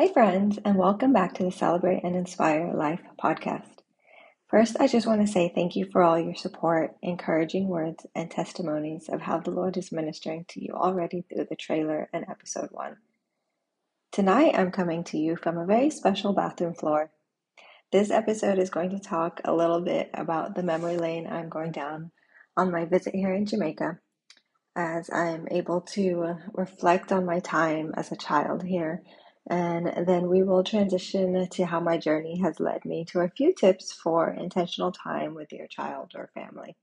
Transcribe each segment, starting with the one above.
Hi, friends, and welcome back to the Celebrate and Inspire Life podcast. First, I just want to say thank you for all your support, encouraging words, and testimonies of how the Lord is ministering to you already through the trailer and episode one. Tonight, I'm coming to you from a very special bathroom floor. This episode is going to talk a little bit about the memory lane I'm going down on my visit here in Jamaica as I'm able to reflect on my time as a child here and then we will transition to how my journey has led me to a few tips for intentional time with your child or family.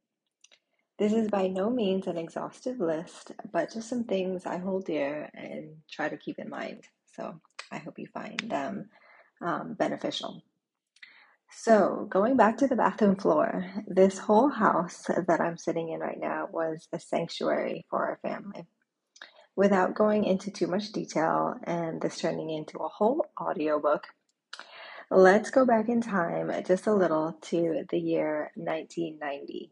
This is by no means an exhaustive list, but just some things I hold dear and try to keep in mind. So I hope you find them um, beneficial. So, going back to the bathroom floor, this whole house that I'm sitting in right now was a sanctuary for our family. Without going into too much detail and this turning into a whole audiobook, let's go back in time just a little to the year 1990.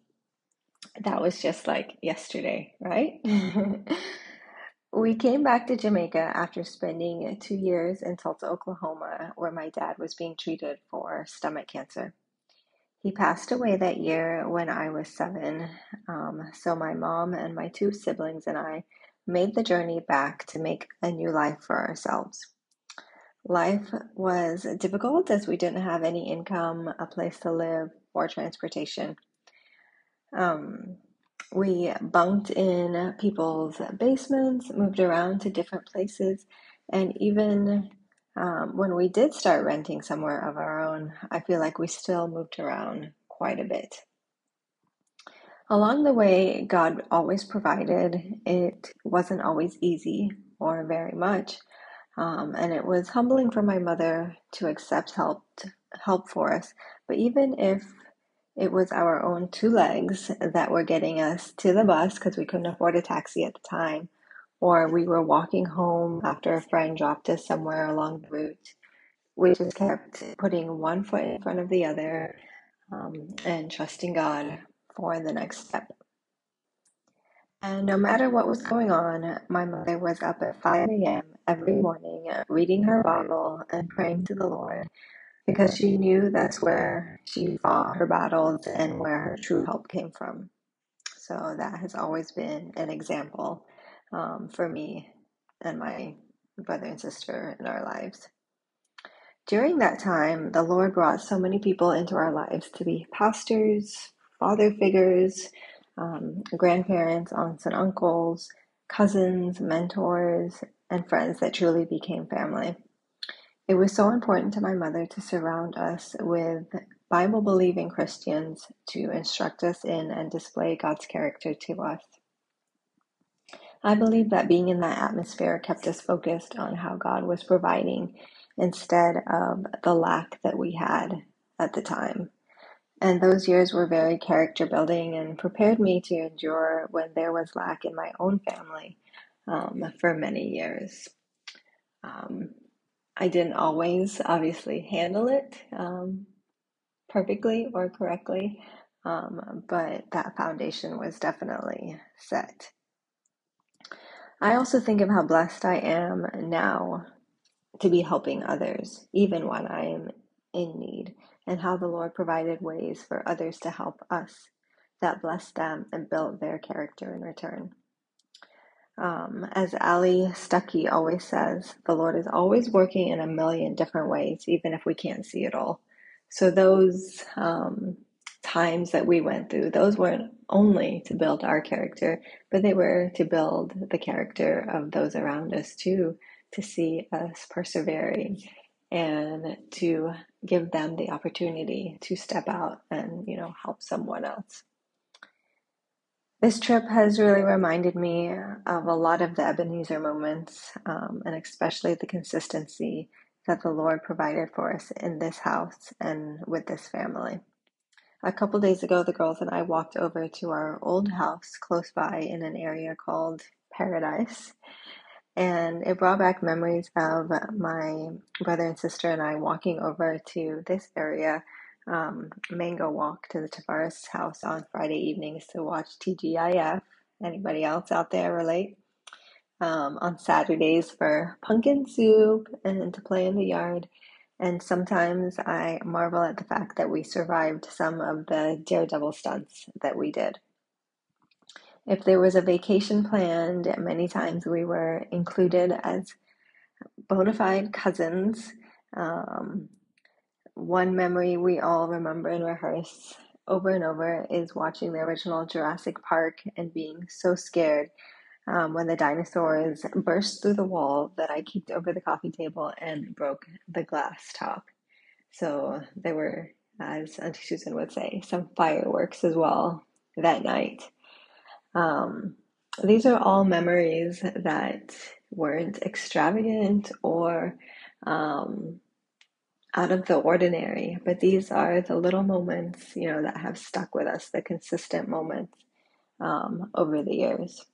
That was just like yesterday, right? we came back to Jamaica after spending two years in Tulsa, Oklahoma, where my dad was being treated for stomach cancer. He passed away that year when I was seven. Um, so my mom and my two siblings and I made the journey back to make a new life for ourselves. Life was difficult as we didn't have any income, a place to live, or transportation. Um, we bunked in people's basements, moved around to different places, and even um, when we did start renting somewhere of our own, I feel like we still moved around quite a bit. Along the way, God always provided. It wasn't always easy or very much. Um, and it was humbling for my mother to accept help help for us. But even if it was our own two legs that were getting us to the bus because we couldn't afford a taxi at the time, or we were walking home after a friend dropped us somewhere along the route, we just kept putting one foot in front of the other um, and trusting God for the next step. And no matter what was going on, my mother was up at 5 a.m. every morning reading her Bible and praying to the Lord because she knew that's where she fought her battles and where her true help came from. So that has always been an example um, for me and my brother and sister in our lives. During that time, the Lord brought so many people into our lives to be pastors, father figures, um, grandparents, aunts and uncles, cousins, mentors, and friends that truly became family. It was so important to my mother to surround us with Bible believing Christians to instruct us in and display God's character to us. I believe that being in that atmosphere kept us focused on how God was providing instead of the lack that we had at the time. And those years were very character building and prepared me to endure when there was lack in my own family um, for many years. Um, I didn't always, obviously, handle it um, perfectly or correctly, um, but that foundation was definitely set. I also think of how blessed I am now to be helping others, even when I am in need and how the Lord provided ways for others to help us that blessed them and built their character in return. Um, as Allie Stuckey always says, the Lord is always working in a million different ways, even if we can't see it all. So, those um, times that we went through, those weren't only to build our character, but they were to build the character of those around us too, to see us persevering and to give them the opportunity to step out and you know help someone else. This trip has really reminded me of a lot of the ebenezer moments um, and especially the consistency that the lord provided for us in this house and with this family. A couple days ago the girls and i walked over to our old house close by in an area called paradise and it brought back memories of my brother and sister and I walking over to this area, um, Mango Walk to the Tavares house on Friday evenings to watch TGIF. Anybody else out there relate? um, on Saturdays for pumpkin soup and to play in the yard. And sometimes I marvel at the fact that we survived some of the daredevil stunts that we did. If there was a vacation planned, many times we were included as bona fide cousins. Um, one memory we all remember and rehearse over and over is watching the original Jurassic Park and being so scared um, when the dinosaurs burst through the wall that I kicked over the coffee table and broke the glass top. So there were, as Auntie Susan would say, some fireworks as well that night. Um, these are all memories that weren't extravagant or um, out of the ordinary, but these are the little moments, you know, that have stuck with us, the consistent moments um, over the years.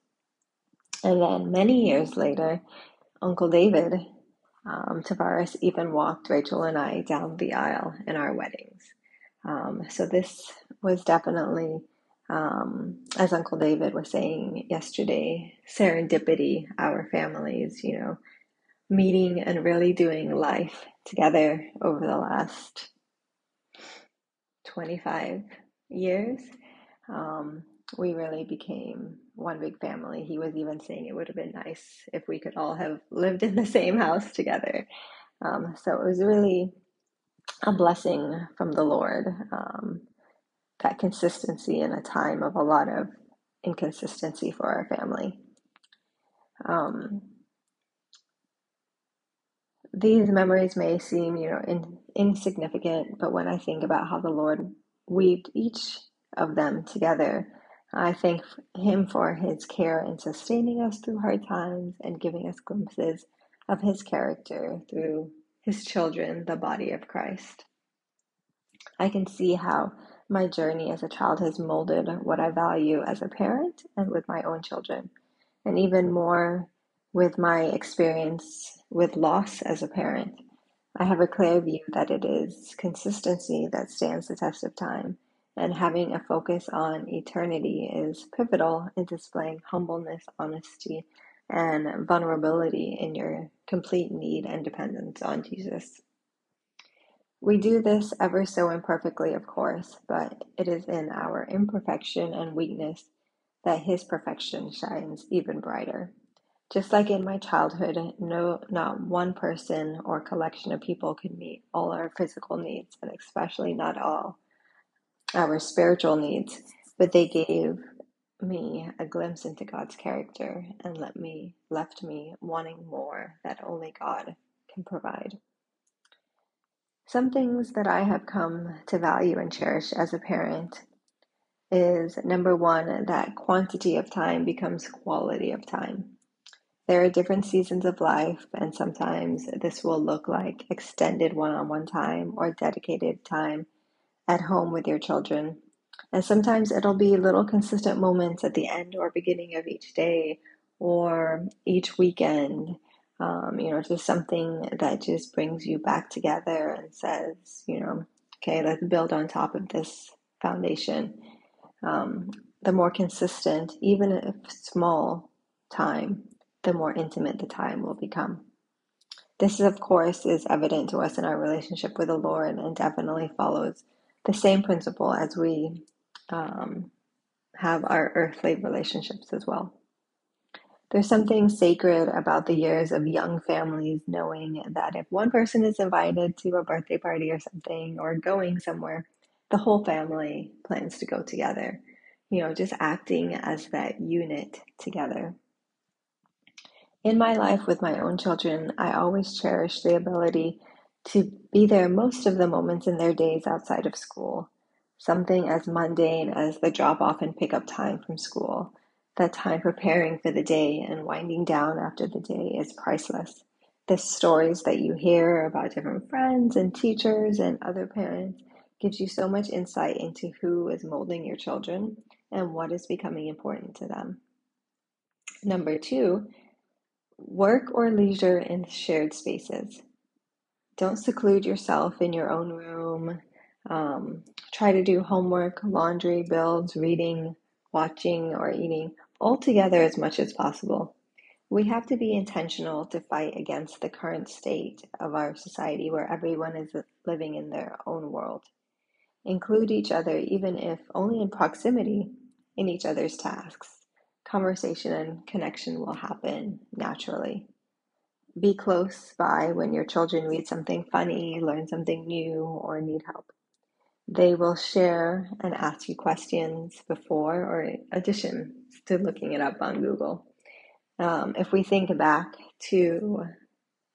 And then many years later, Uncle David um, Tavares even walked Rachel and I down the aisle in our weddings. Um, so this was definitely, um, as Uncle David was saying yesterday, serendipity, our families, you know, meeting and really doing life together over the last 25 years. Um, we really became one big family. He was even saying it would have been nice if we could all have lived in the same house together. Um, so it was really a blessing from the Lord, um, that consistency in a time of a lot of inconsistency for our family. Um, these memories may seem, you know, in, insignificant, but when I think about how the Lord weaved each of them together, I thank Him for His care in sustaining us through hard times and giving us glimpses of His character through His children, the body of Christ. I can see how my journey as a child has molded what I value as a parent and with my own children, and even more with my experience with loss as a parent. I have a clear view that it is consistency that stands the test of time and having a focus on eternity is pivotal in displaying humbleness, honesty, and vulnerability in your complete need and dependence on Jesus. We do this ever so imperfectly, of course, but it is in our imperfection and weakness that His perfection shines even brighter. Just like in my childhood, no, not one person or collection of people could meet all our physical needs, and especially not all our spiritual needs, but they gave me a glimpse into God's character and let me left me wanting more that only God can provide. Some things that I have come to value and cherish as a parent is number one, that quantity of time becomes quality of time. There are different seasons of life, and sometimes this will look like extended one on one time or dedicated time at home with your children. And sometimes it'll be little consistent moments at the end or beginning of each day or each weekend. Um, you know, just something that just brings you back together and says, you know, okay, let's build on top of this foundation. Um, the more consistent, even if small time, the more intimate the time will become. This, of course, is evident to us in our relationship with the Lord and definitely follows the same principle as we um, have our earthly relationships as well. There's something sacred about the years of young families knowing that if one person is invited to a birthday party or something or going somewhere, the whole family plans to go together. You know, just acting as that unit together. In my life with my own children, I always cherish the ability to be there most of the moments in their days outside of school. Something as mundane as the drop off and pick up time from school. That time preparing for the day and winding down after the day is priceless. The stories that you hear about different friends and teachers and other parents gives you so much insight into who is molding your children and what is becoming important to them. Number two, work or leisure in shared spaces don't seclude yourself in your own room. Um, try to do homework, laundry, builds, reading, watching, or eating all together as much as possible. We have to be intentional to fight against the current state of our society where everyone is living in their own world. Include each other, even if only in proximity, in each other's tasks. Conversation and connection will happen naturally. Be close by when your children read something funny, learn something new, or need help. They will share and ask you questions before or addition to looking it up on Google. Um, if we think back to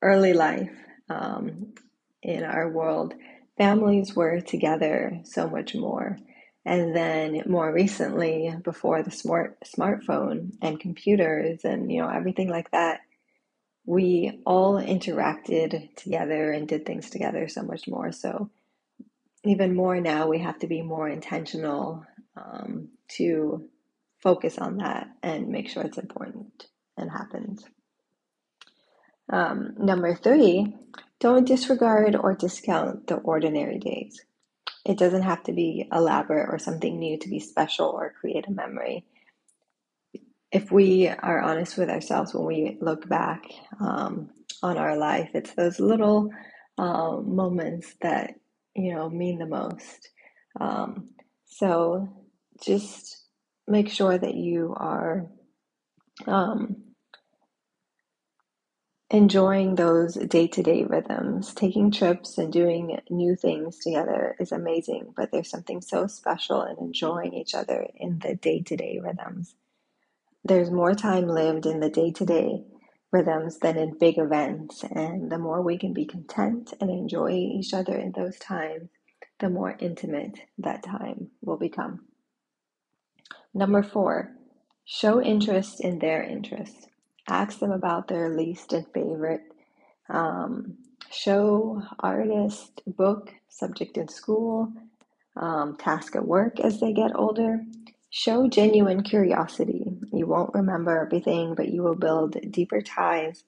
early life um, in our world, families were together so much more. And then more recently, before the smart smartphone and computers and you know everything like that, we all interacted together and did things together so much more. So even more now, we have to be more intentional um, to focus on that and make sure it's important and happens. Um, number three, don't disregard or discount the ordinary days. It doesn't have to be elaborate or something new to be special or create a memory. If we are honest with ourselves when we look back um, on our life, it's those little uh, moments that you know mean the most. Um, so just make sure that you are um, enjoying those day to day rhythms. Taking trips and doing new things together is amazing, but there's something so special in enjoying each other in the day to day rhythms. There's more time lived in the day to day rhythms than in big events, and the more we can be content and enjoy each other in those times, the more intimate that time will become. Number four, show interest in their interests. ask them about their least and favorite um, show, artist, book, subject in school, um, task at work as they get older. Show genuine curiosity. You won't remember everything, but you will build deeper ties,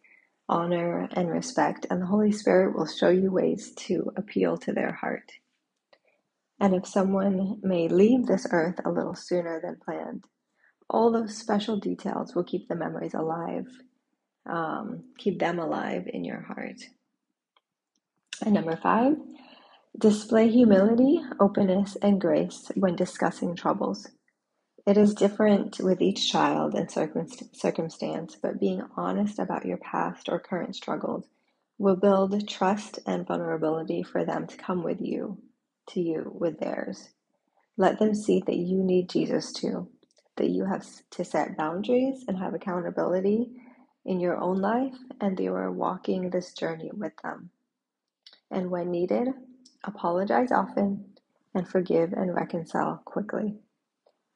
honor, and respect, and the Holy Spirit will show you ways to appeal to their heart. And if someone may leave this earth a little sooner than planned, all those special details will keep the memories alive, um, keep them alive in your heart. And number five, display humility, openness, and grace when discussing troubles. It is different with each child and circumstance, but being honest about your past or current struggles will build trust and vulnerability for them to come with you, to you with theirs. Let them see that you need Jesus too that you have to set boundaries and have accountability in your own life, and you are walking this journey with them. And when needed, apologize often and forgive and reconcile quickly.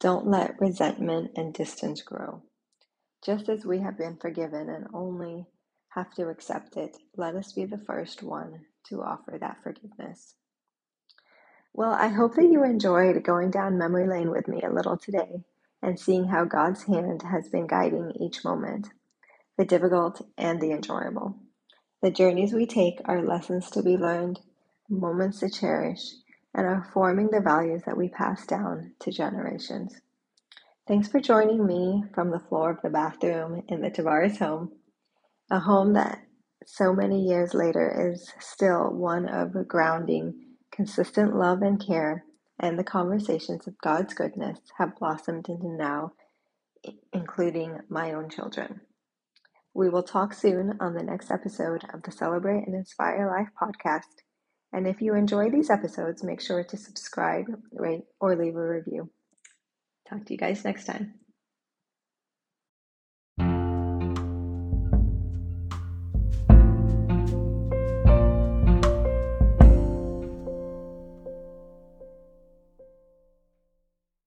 Don't let resentment and distance grow. Just as we have been forgiven and only have to accept it, let us be the first one to offer that forgiveness. Well, I hope that you enjoyed going down memory lane with me a little today and seeing how God's hand has been guiding each moment, the difficult and the enjoyable. The journeys we take are lessons to be learned, moments to cherish, and are forming the values that we pass down to generations. Thanks for joining me from the floor of the bathroom in the Tavares home, a home that so many years later is still one of grounding, consistent love and care and the conversations of God's goodness have blossomed into now, including my own children. We will talk soon on the next episode of the Celebrate and Inspire Life podcast. And if you enjoy these episodes, make sure to subscribe, rate, or leave a review. Talk to you guys next time.